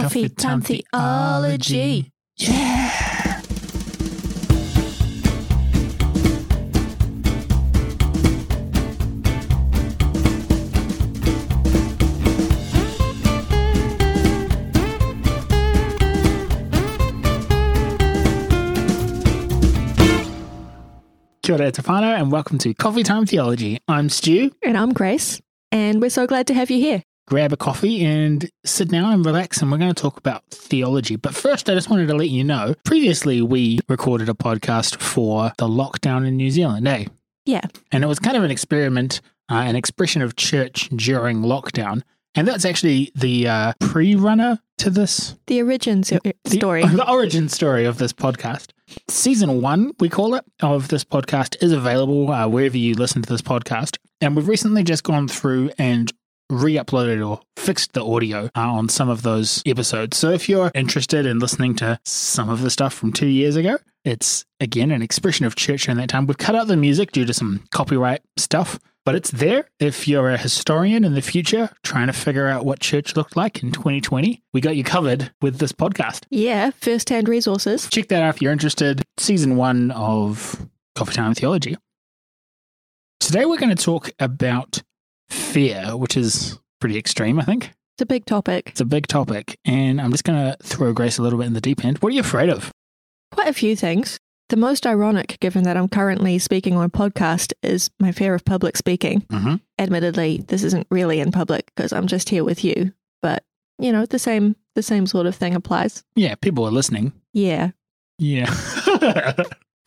Coffee Time Theology. Yeah. Kia ora, te whānau, and welcome to Coffee Time Theology. I'm Stu. And I'm Grace, and we're so glad to have you here. Grab a coffee and sit down and relax, and we're going to talk about theology. But first, I just wanted to let you know previously, we recorded a podcast for the lockdown in New Zealand, eh? Yeah. And it was kind of an experiment, uh, an expression of church during lockdown. And that's actually the uh, pre runner to this The origins o- the- story. The origin story of this podcast. Season one, we call it, of this podcast is available uh, wherever you listen to this podcast. And we've recently just gone through and re uploaded or fixed the audio uh, on some of those episodes. So if you're interested in listening to some of the stuff from two years ago, it's again an expression of church in that time. We've cut out the music due to some copyright stuff. But it's there if you're a historian in the future trying to figure out what church looked like in 2020. We got you covered with this podcast. yeah, first hand resources. Check that out if you're interested. Season one of Coffee Time Theology. Today we're going to talk about fear, which is pretty extreme, I think. It's a big topic. It's a big topic, and I'm just going to throw Grace a little bit in the deep end. What are you afraid of? Quite a few things. The most ironic, given that I'm currently speaking on a podcast, is my fear of public speaking. Mm-hmm. Admittedly, this isn't really in public because I'm just here with you, but you know, the same the same sort of thing applies. Yeah, people are listening. Yeah. Yeah.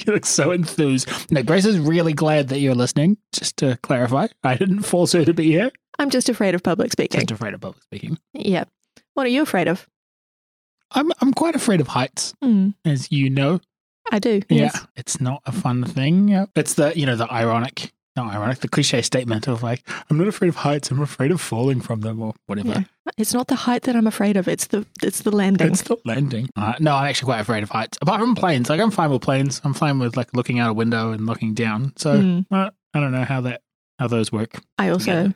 you look so enthused. No, Grace is really glad that you're listening, just to clarify. I didn't force her to be here. I'm just afraid of public speaking. Just afraid of public speaking. Yeah. What are you afraid of? I'm, I'm quite afraid of heights, Mm, as you know. I do. Yeah, Yes. it's not a fun thing. It's the you know the ironic, not ironic, the cliche statement of like, I'm not afraid of heights. I'm afraid of falling from them or whatever. Yeah. It's not the height that I'm afraid of. It's the it's the landing. It's the landing. Uh, no, I'm actually quite afraid of heights. Apart from planes, like I'm fine with planes. I'm fine with like looking out a window and looking down. So Mm. uh, I don't know how that how those work. I also.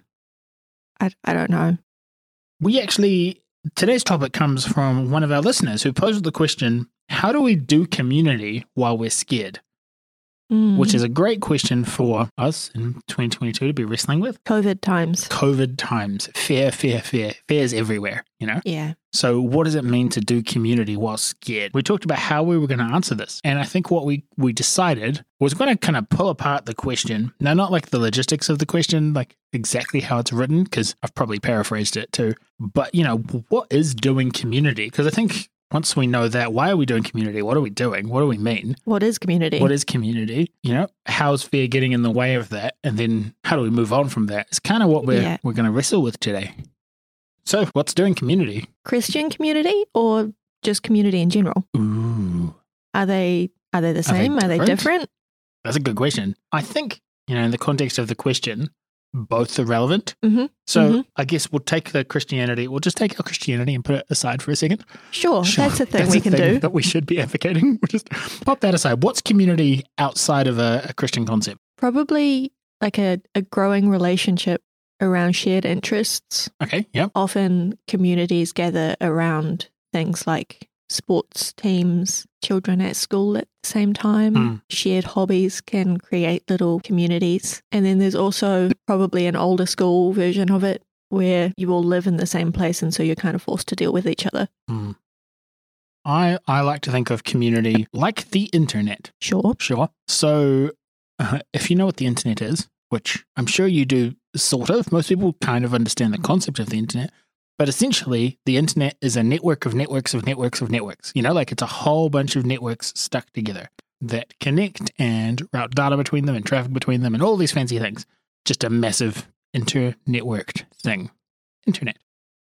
I, I don't know. We actually today's topic comes from one of our listeners who posed the question: How do we do community while we're scared? Mm. Which is a great question for us in 2022 to be wrestling with. COVID times. COVID times, fear, fear, fear, fears everywhere, you know? Yeah. So, what does it mean to do community while scared? We talked about how we were going to answer this. And I think what we, we decided was going to kind of pull apart the question. Now, not like the logistics of the question, like exactly how it's written, because I've probably paraphrased it too. But, you know, what is doing community? Because I think once we know that, why are we doing community? What are we doing? What do we mean? What is community? What is community? You know, how's fear getting in the way of that? And then how do we move on from that? It's kind of what we're Yeah. we're going to wrestle with today. So, what's doing community? Christian community or just community in general? Ooh, Are they are they the same? Are they different? different? that's a good question. I think you know, in the context of the question, both are relevant. Mhm, So, mhm. I guess we'll take the Christianity. We'll just take our Christianity and put it aside for a second. Sure, Sure, that's a thing that's we a can thing do. that we should be advocating. We'll just pop that aside. What's community outside of a, a Christian concept? Probably like a, a growing relationship around shared interests. Okay, yeah. Often communities gather around things like sports teams, children at school at the same time. Mm. Shared hobbies can create little communities. And then there's also probably an older school version of it where you all live in the same place and so you're kind of forced to deal with each other. Hmm. I I like to think of community like the internet. Sure. Sure. So, uh, if you know what the internet is, which I'm sure you do, sort of, most people kind of understand the concept of the internet. But essentially, the internet is a network of networks of networks of networks. You know, like it's a whole bunch of networks stuck together that connect and route data between them and traffic between them and all these fancy things. Just a massive inter-networked thing. Internet.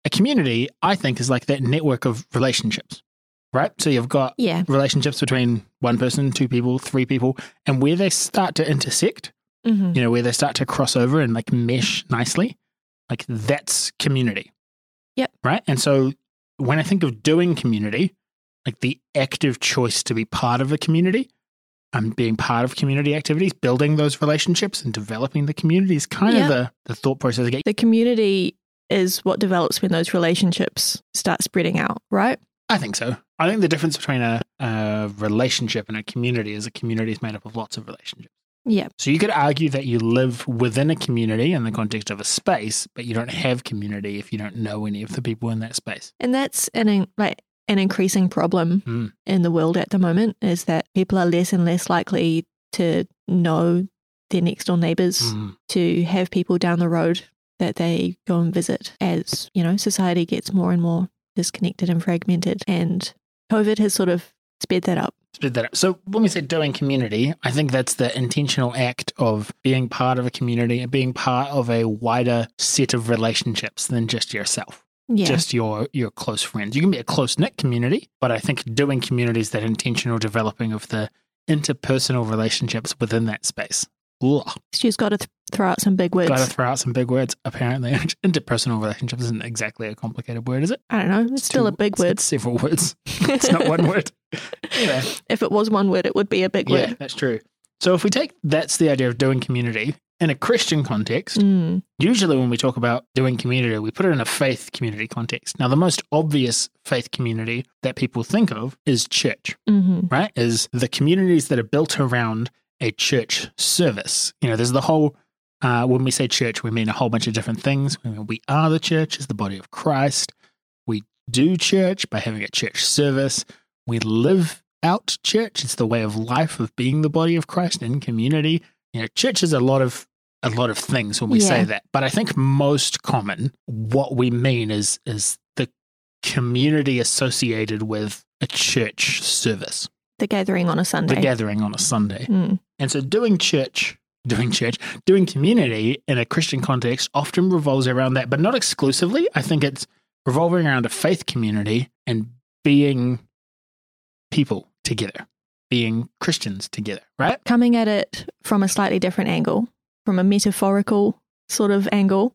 A community, I think, is like that network of relationships, right? So you've got Yeah. relationships between one person, two people, three people, and where they start to intersect, hmm you know, where they start to cross over and like mesh nicely, like that's community. Yep. Right. And so when I think of doing community, like the active choice to be part of a community, I'm being part of community activities, building those relationships and developing the community is kind Yeah. of the, the thought process I get. The community is what develops when those relationships start spreading out, right? I think so. I think the difference between a, a relationship and a community is a community is made up of lots of relationships. Yeah. So you could argue that you live within a community in the context of a space, but you don't have community if you don't know any of the people in that space. And that's an in- like an increasing problem Mm. in the world at the moment is that people are less and less likely to know their next door neighbors, Mm. to have people down the road that they go and visit as, you know, society gets more and more disconnected and fragmented. And COVID has sort of sped that up. Split that up. So when we say doing community, I think that's the intentional act of being part of a community and being part of a wider set of relationships than just yourself. Yeah. just your your close friends. You can be a close knit community, but I think doing community is that intentional developing of the interpersonal relationships within that space. Ugh. Stu's got to th- throw out some big words. Got to throw out some big words. Apparently, interpersonal relationships isn't exactly a complicated word, is it? I don't know. It's still a big it's- word. Several words. It's not one word. Anyway, If it was one word, it would be a big word. yeah, word. that's true. So if we take that's the idea of doing community in a Christian context, Mm, usually when we talk about doing community, we put it in a faith community context. Now, the most obvious faith community that people think of is church, hmm right? Is the communities that are built around a church service. You know, there's the whole, uh, when we say church, we mean a whole bunch of different things. We, mean we are the church, is the body of Christ. We do church by having a church service. We live out church. It's the way of life of being the body of Christ in community. You know, church is a lot of a lot of things when we say that. But I think most common, what we mean is is the community associated with a church service, The gathering on a Sunday. the gathering on a Sunday. Mm, And so doing church, doing church, doing community in a Christian context often revolves around that, but not exclusively. I think it's revolving around a faith community and being people together, being Christians together, right? Coming at it from a slightly different angle, from a metaphorical sort of angle,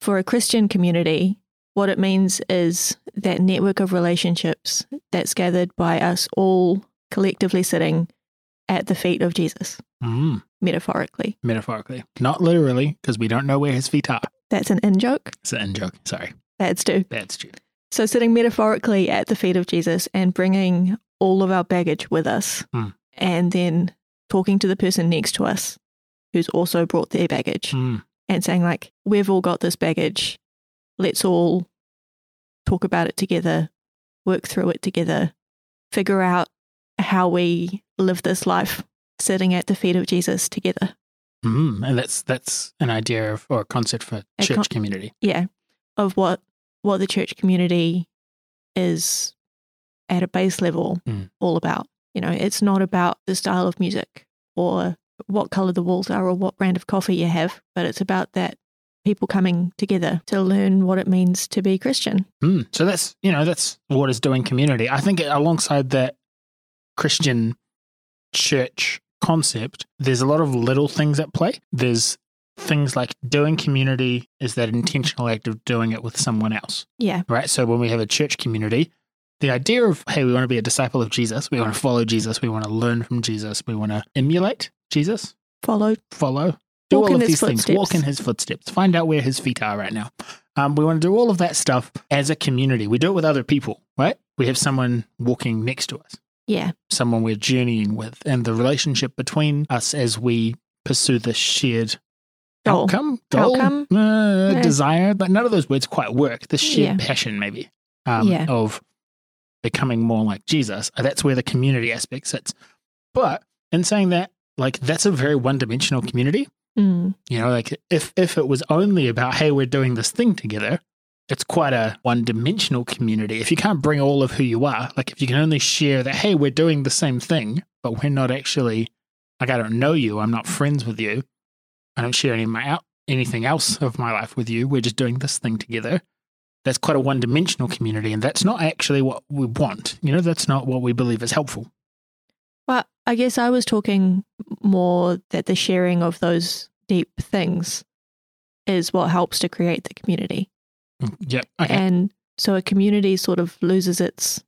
for a Christian community, what it means is that network of relationships that's gathered by us all collectively sitting at the feet of Jesus, Mm, metaphorically. metaphorically, not literally, because we don't know where his feet are. That's an in joke. It's an in joke. Sorry, That's too. that's true. So, sitting metaphorically at the feet of Jesus and bringing all of our baggage with us, Mm. and then talking to the person next to us who's also brought their baggage Mm, and saying, like, we've all got this baggage. Let's all talk about it together, work through it together, figure out how we live this life sitting at the feet of Jesus together. mm, and that's that's an idea of or a concept for A church con- community. yeah, of what what the church community is at a base level Mm. all about. You know, it's not about the style of music or what color the walls are or what brand of coffee you have, but it's about that people coming together to learn what it means to be Christian. Mm. So that's you know that's what is doing community. I think alongside that Christian church concept, there's a lot of little things at play. There's things like doing community is that intentional act of doing it with someone else, Yeah. right? So when we have a church community, the idea of hey, we want to be a disciple of Jesus, we want to follow Jesus, we want to learn from Jesus, we want to emulate Jesus, Follow. follow, do Walk all of these things, walk in his footsteps, find out where his feet are right now. Um, we want to do all of that stuff as a community. We do it with other people, right? We have someone walking next to us, Yeah. someone we're journeying with, and the relationship between us as we pursue the shared Goal. outcome, goal, Outcome? uh, desire. But none of those words quite work. The shared Yeah. passion, maybe, um, Yeah. of becoming more like Jesus. That's where the community aspect sits. But in saying that, like that's a very one-dimensional community. Mm. You know, like if if it was only about hey, we're doing this thing together, it's quite a one-dimensional community. If you can't bring all of who you are, like if you can only share that hey, we're doing the same thing, but we're not actually like I don't know you, I'm not friends with you, I don't share any of my out anything else of my life with you. We're just doing this thing together. That's quite a one-dimensional community, and that's not actually what we want. You know, that's not what we believe is helpful. Well, I guess I was talking more that the sharing of those deep things is what helps to create the community. Mm, yep. Okay. And so a community sort of loses its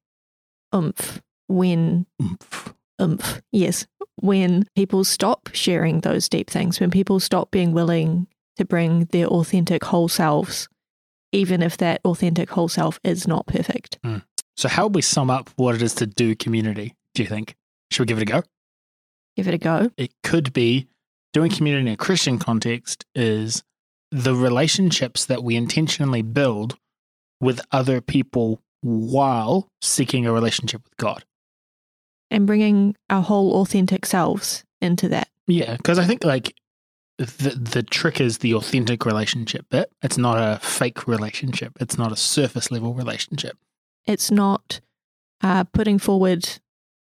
oomph when Oomph. oomph, yes, when people stop sharing those deep things, when people stop being willing to bring their authentic whole selves even if that authentic whole self is not perfect. Hmm. So, how would we sum up what it is to do community? Do you think? Should we give it a go? Give it a go. It could be doing community in a Christian context is the relationships that we intentionally build with other people while seeking a relationship with God. And bringing our whole authentic selves into that. Yeah, because I think like the the trick is the authentic relationship bit. It's not a fake relationship. It's not a surface level relationship. It's not uh, putting forward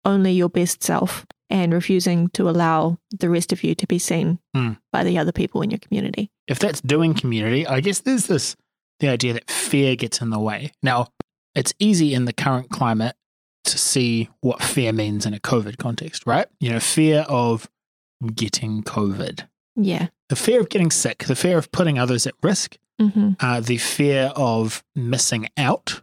only your best self and refusing to allow the rest of you to be seen Hmm. by the other people in your community. If that's doing community, I guess there's this the idea that fear gets in the way. Now, it's easy in the current climate to see what fear means in a COVID context, right? You know, fear of getting COVID, Yeah. the fear of getting sick, the fear of putting others at risk, hmm uh, the fear of missing out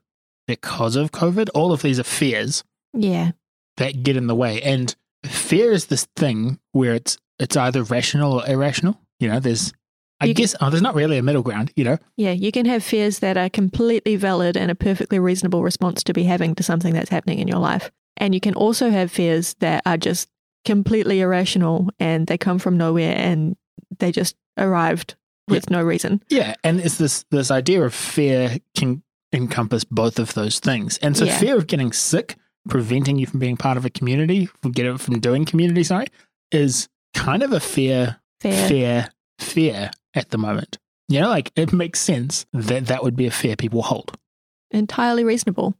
because of COVID. All of these are fears Yeah. that get in the way. And fear is this thing where it's it's either rational or irrational. You know, there's I You can- guess oh, there's not really a middle ground. You know, Yeah. You can have fears that are completely valid and a perfectly reasonable response to be having to something that's happening in your life. And you can also have fears that are just completely irrational and they come from nowhere and they just arrived with no reason. yeah. And it's this this idea of fear can encompass both of those things. And so Yeah. fear of getting sick, preventing you from being part of a community, from getting from doing community, sorry, is kind of a fear Fair. fear, fear at the moment. You know, like it makes sense that that would be a fear people hold. Entirely reasonable.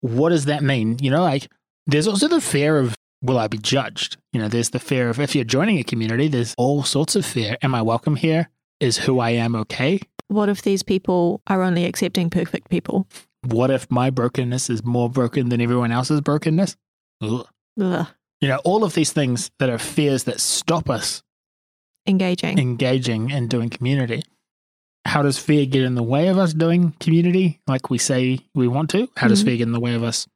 What does that mean? You know, like there's also the fear of will I be judged? You know, there's the fear of if you're joining a community, there's all sorts of fear. Am I welcome here? Is who I am okay? What if these people are only accepting perfect people? What if my brokenness is more broken than everyone else's brokenness? Ugh. Ugh. You know, all of these things that are fears that stop us Engaging. engaging and doing community. How does fear get in the way of us doing community like we say we want to? How does Mhm. fear get in the way of us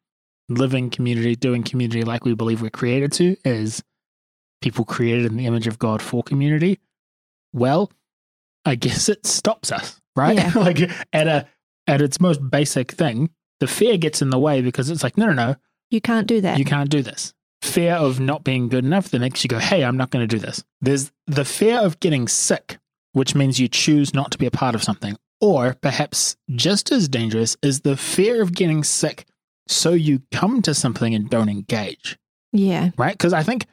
living community, doing community like we believe we're created to, as people created in the image of God for community? Well, I guess it stops us, right? Yeah. like at a at its most basic thing, the fear gets in the way because it's like, no, no, no, you can't do that. you can't do this. Fear of not being good enough that makes you go, hey, I'm not going to do this. There's the fear of getting sick, which means you choose not to be a part of something. Or perhaps just as dangerous is the fear of getting sick, so you come to something and don't engage, yeah. right? Because I think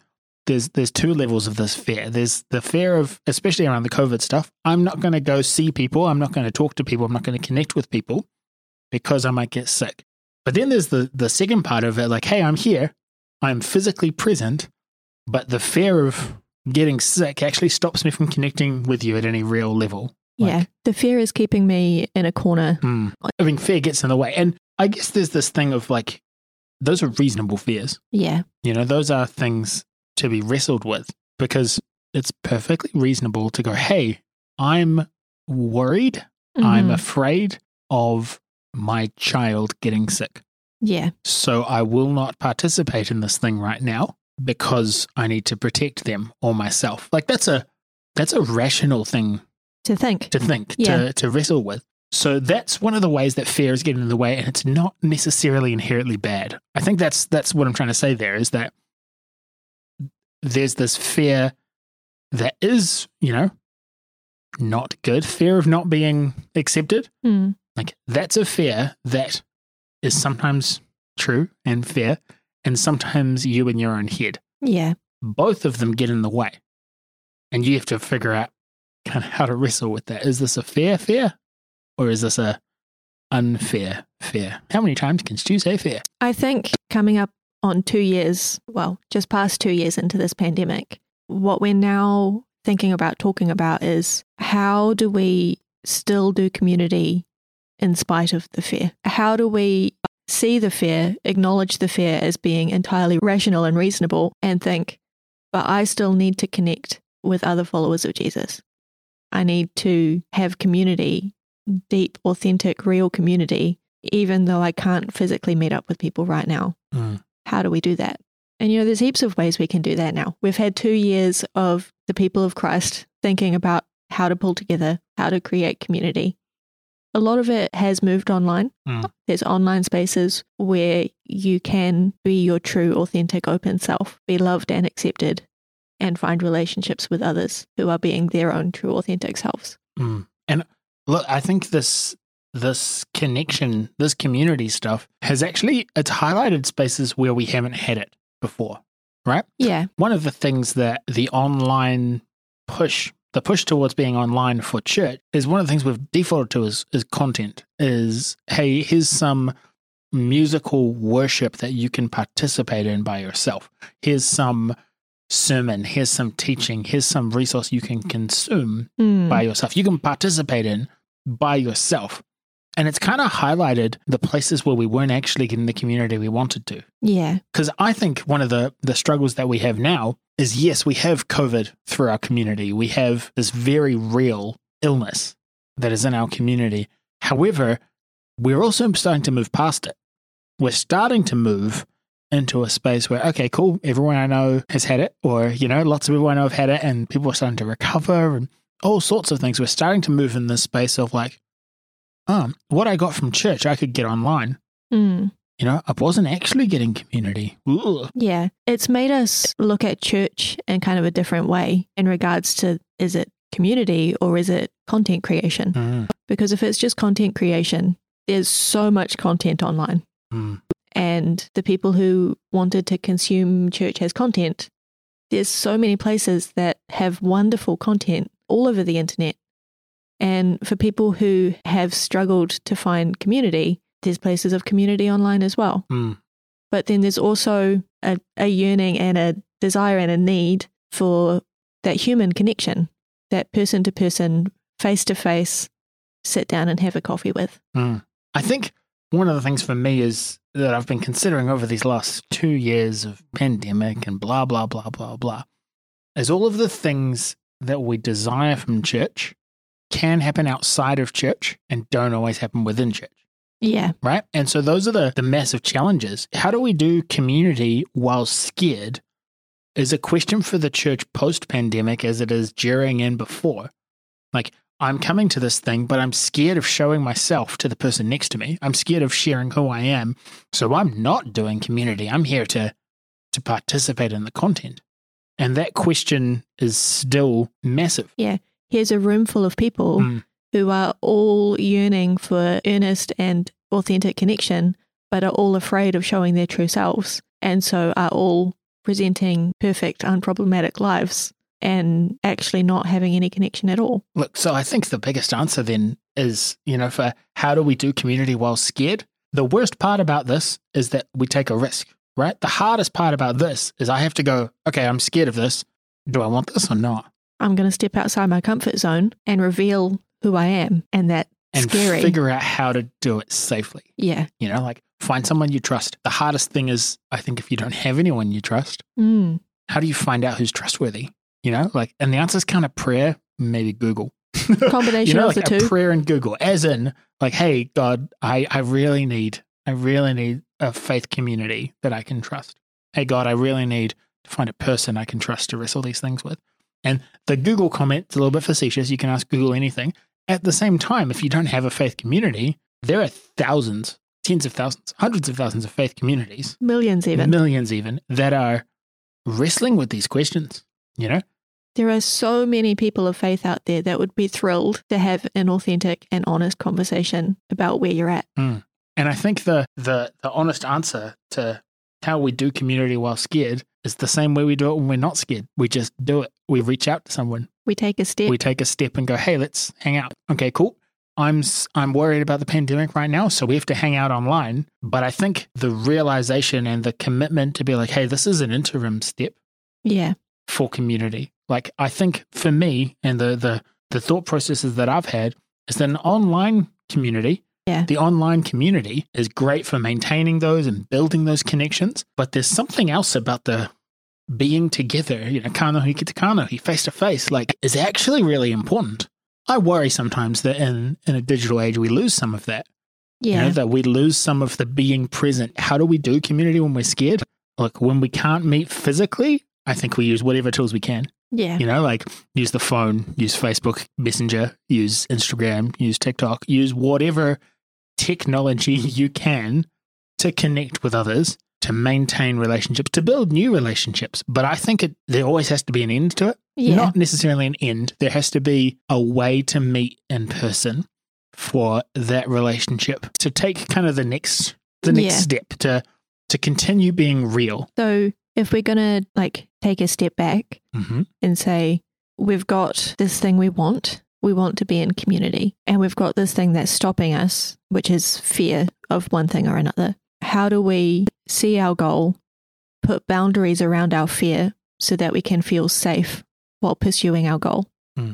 there's there's two levels of this fear. There's the fear of, especially around the COVID stuff, I'm not going to go see people, I'm not going to talk to people, I'm not going to connect with people because I might get sick. But then there's the the second part of it, like, hey, I'm here, I'm physically present, but the fear of getting sick actually stops me from connecting with you at any real level. Like, yeah. The fear is keeping me in a corner. hmm. I mean, fear gets in the way, and I guess there's this thing of like, those are reasonable fears. Yeah. You know, those are things to be wrestled with because it's perfectly reasonable to go, hey, I'm worried, I'm Mhm. afraid of my child getting sick. yeah. So I will not participate in this thing right now because I need to protect them or myself. Like that's a that's a rational thing To think. to think, Yeah. to, to wrestle with. So that's one of the ways that fear is getting in the way, and it's not necessarily inherently bad. I think that's that's what I'm trying to say there is that there's this fear that is, you know, not good. Fear of not being accepted. Mm. Like that's a fear that is sometimes true and fair, and sometimes you in your own head. Yeah. Both of them get in the way. And you have to figure out kind of how to wrestle with that. Is this a fair fear? Or is this a unfair fear? How many times can Stu say fear? I think coming up on two years, well, just past two years into this pandemic, what we're now thinking about talking about is how do we still do community in spite of the fear? How do we see the fear, acknowledge the fear as being entirely rational and reasonable, and think, but I still need to connect with other followers of Jesus? I need to have community, deep, authentic, real community, even though I can't physically meet up with people right now. Mm. How do we do that? And you know, there's heaps of ways we can do that now. We've had two years of the people of Christ thinking about how to pull together, how to create community. a lot of it has moved online. Mm. There's online spaces where you can be your true, authentic, open self, be loved and accepted, and find relationships with others who are being their own true, authentic selves. Mm. Look, I think this this connection, this community stuff has actually it's highlighted spaces where we haven't had it before, right? Yeah. One of the things that the online push, the push towards being online for church is one of the things we've defaulted to is, is content. Is hey, here's some musical worship that you can participate in by yourself. Here's some sermon, here's some teaching, here's some resource you can consume Mm. by yourself. You can participate in by yourself. And it's kind of highlighted the places where we weren't actually getting the community we wanted to. Yeah. Because I think one of the, the struggles that we have now is yes, we have COVID through our community. We have this very real illness that is in our community. However, we're also starting to move past it. We're starting to move into a space where, okay, cool, everyone I know has had it, or, you know, lots of people I know have had it, and people are starting to recover and all sorts of things. We're starting to move in this space of like, um, what I got from church, I could get online. Mm. You know, I wasn't actually getting community. Ooh. Yeah. It's made us look at church in kind of a different way in regards to is it community or is it content creation? Mm, Because if it's just content creation, there's so much content online. mm, And the people who wanted to consume church as content, there's so many places that have wonderful content all over the internet. And for people who have struggled to find community, there's places of community online as well. mm, But then there's also a, a yearning and a desire and a need for that human connection, that person to person, face to face, sit down and have a coffee with. mm. I think one of the things for me is that I've been considering over these last two years of pandemic and blah, blah, blah, blah, blah, is all of the things that we desire from church can happen outside of church and don't always happen within church. Yeah. right? And so those are the, the massive challenges. How do we do community while scared is a question for the church post pandemic as it is during and before. Like, I'm coming to this thing, but I'm scared of showing myself to the person next to me. I'm scared of sharing who I am. So I'm not doing community. I'm here to to participate in the content. And that question is still massive. Yeah. Here's a room full of people Mm. who are all yearning for earnest and authentic connection, but are all afraid of showing their true selves. And so are all presenting perfect, unproblematic lives and actually not having any connection at all. Look, so I think the biggest answer then is, you know, for how do we do community while scared? The worst part about this is that we take a risk, right? The hardest part about this is I have to go, okay, I'm scared of this. Do I want this or not? I'm going to step outside my comfort zone and reveal who I am. And that's And scary. figure out how to do it safely. yeah. You know, like find someone you trust. The hardest thing is, I think, if you don't have anyone you trust, Mm. how do you find out who's trustworthy? You know, like, and the answer is kind of prayer, maybe Google. Combination you know, of like the a two. prayer and Google, as in, like, hey, God, I, I really need, I really need a faith community that I can trust. Hey, God, I really need to find a person I can trust to wrestle these things with. And the Google comment's a little bit facetious. You can ask Google anything. At the same time, if you don't have a faith community, there are thousands, tens of thousands, hundreds of thousands of faith communities, Millions even. millions even, that are wrestling with these questions. You know, There are so many people of faith out there that would be thrilled to have an authentic and honest conversation about where you're at. Mm. And I think the the the honest answer to how we do community while scared is the same way we do it when we're not scared. We just do it. We reach out to someone. We take a step. We take a step and go, "Hey, let's hang out." Okay, cool. I'm I'm worried about the pandemic right now, so we have to hang out online. But I think the realization and the commitment to be like, "Hey, this is an interim step yeah. for community." Like I think for me and the the the thought processes that I've had is that an online community Yeah. the online community is great for maintaining those and building those connections. But there's something else about the being together, you know, kanohi te kanohi, face to face, like is actually really important. I worry sometimes that in, in a digital age we lose some of that. You Yeah. know, that we lose some of the being present. How do we do community when we're scared? Like when we can't meet physically, I think we use whatever tools we can. Yeah. You know, like use the phone, use Facebook Messenger, use Instagram, use TikTok, use whatever technology you can to connect with others, to maintain relationships, to build new relationships. But I think it, there always has to be an end to it. Yeah. Not necessarily an end. There has to be a way to meet in person for that relationship to take kind of the next the next Yeah. step to to continue being real. so if we're going to like take a step back Mm-hmm. and say, we've got this thing we want, we want to be in community, and we've got this thing that's stopping us, which is fear of one thing or another. How do we see our goal, put boundaries around our fear so that we can feel safe while pursuing our goal? Hmm.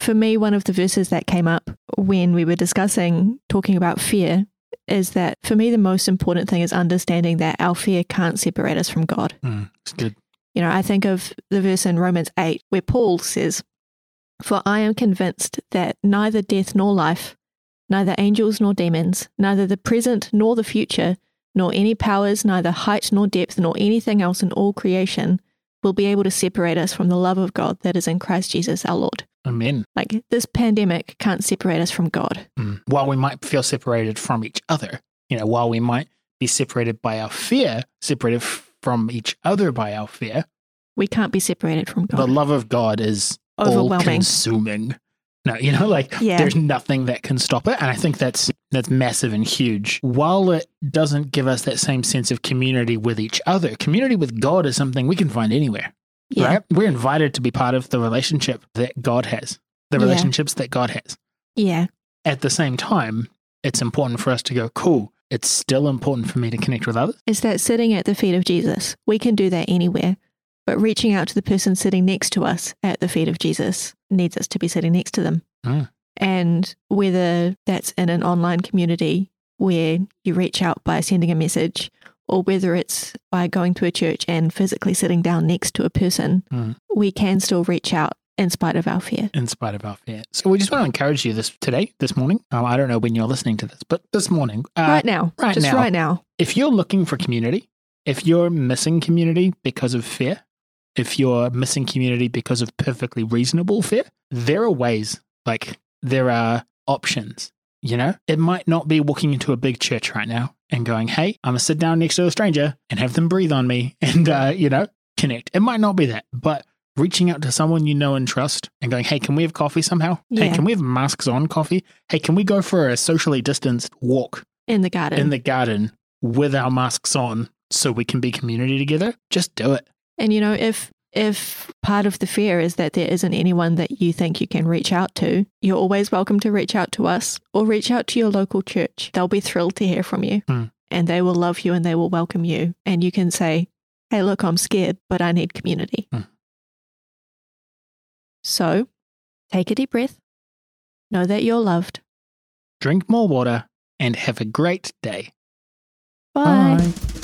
For me, one of the verses that came up when we were discussing talking about fear is that for me, the most important thing is understanding that our fear can't separate us from God. Mm, it's good. You know, I think of the verse in Romans 8 where Paul says, For I am convinced that neither death nor life, neither angels nor demons, neither the present nor the future, nor any powers, neither height nor depth, nor anything else in all creation will be able to separate us from the love of God that is in Christ Jesus our Lord. Amen. Like this pandemic can't separate us from God. Mm. While we might feel separated from each other, you know, while we might be separated by our fear, separated from each other by our fear, We can't be separated from God. the love of God is Overwhelming. consuming. No, you know, like Yeah. there's nothing that can stop it. And I think that's that's massive and huge. While it doesn't give us that same sense of community with each other, community with God is something we can find anywhere. Yeah. Right? We're invited to be part of the relationship that God has, the Yeah. relationships that God has. Yeah. At the same time, it's important for us to go, cool, it's still important for me to connect with others. is that sitting at the feet of Jesus. We can do that anywhere, but reaching out to the person sitting next to us at the feet of Jesus needs us to be sitting next to them. Mm. And whether that's in an online community where you reach out by sending a message, or whether it's by going to a church and physically sitting down next to a person, Mm. we can still reach out in spite of our fear. in spite of our fear. So we just want to encourage you this today, this morning. Um, I don't know when you're listening to this, but this morning, uh, right now, right just now. right now. if you're looking for community, if you're missing community because of fear, if you're missing community because of perfectly reasonable fear, there are ways, like there are options. You know, it might not be walking into a big church right now and going, Hey, I'm gonna sit down next to a stranger and have them breathe on me and, uh, you know, connect. It might not be that, but reaching out to someone you know and trust and going, Hey, can we have coffee somehow? Hey, can we have masks on coffee? Hey, can we go for a socially distanced walk In the garden. in the garden with our masks on so we can be community together, just do it. And you know, if if part of the fear is that there isn't anyone that you think you can reach out to, you're always welcome to reach out to us or reach out to your local church. They'll be thrilled to hear from you Hmm. and they will love you and they will welcome you. And you can say, Hey, look, I'm scared, but I need community. Hmm. So take a deep breath. Know that you're loved. Drink more water and have a great day. Bye. Bye.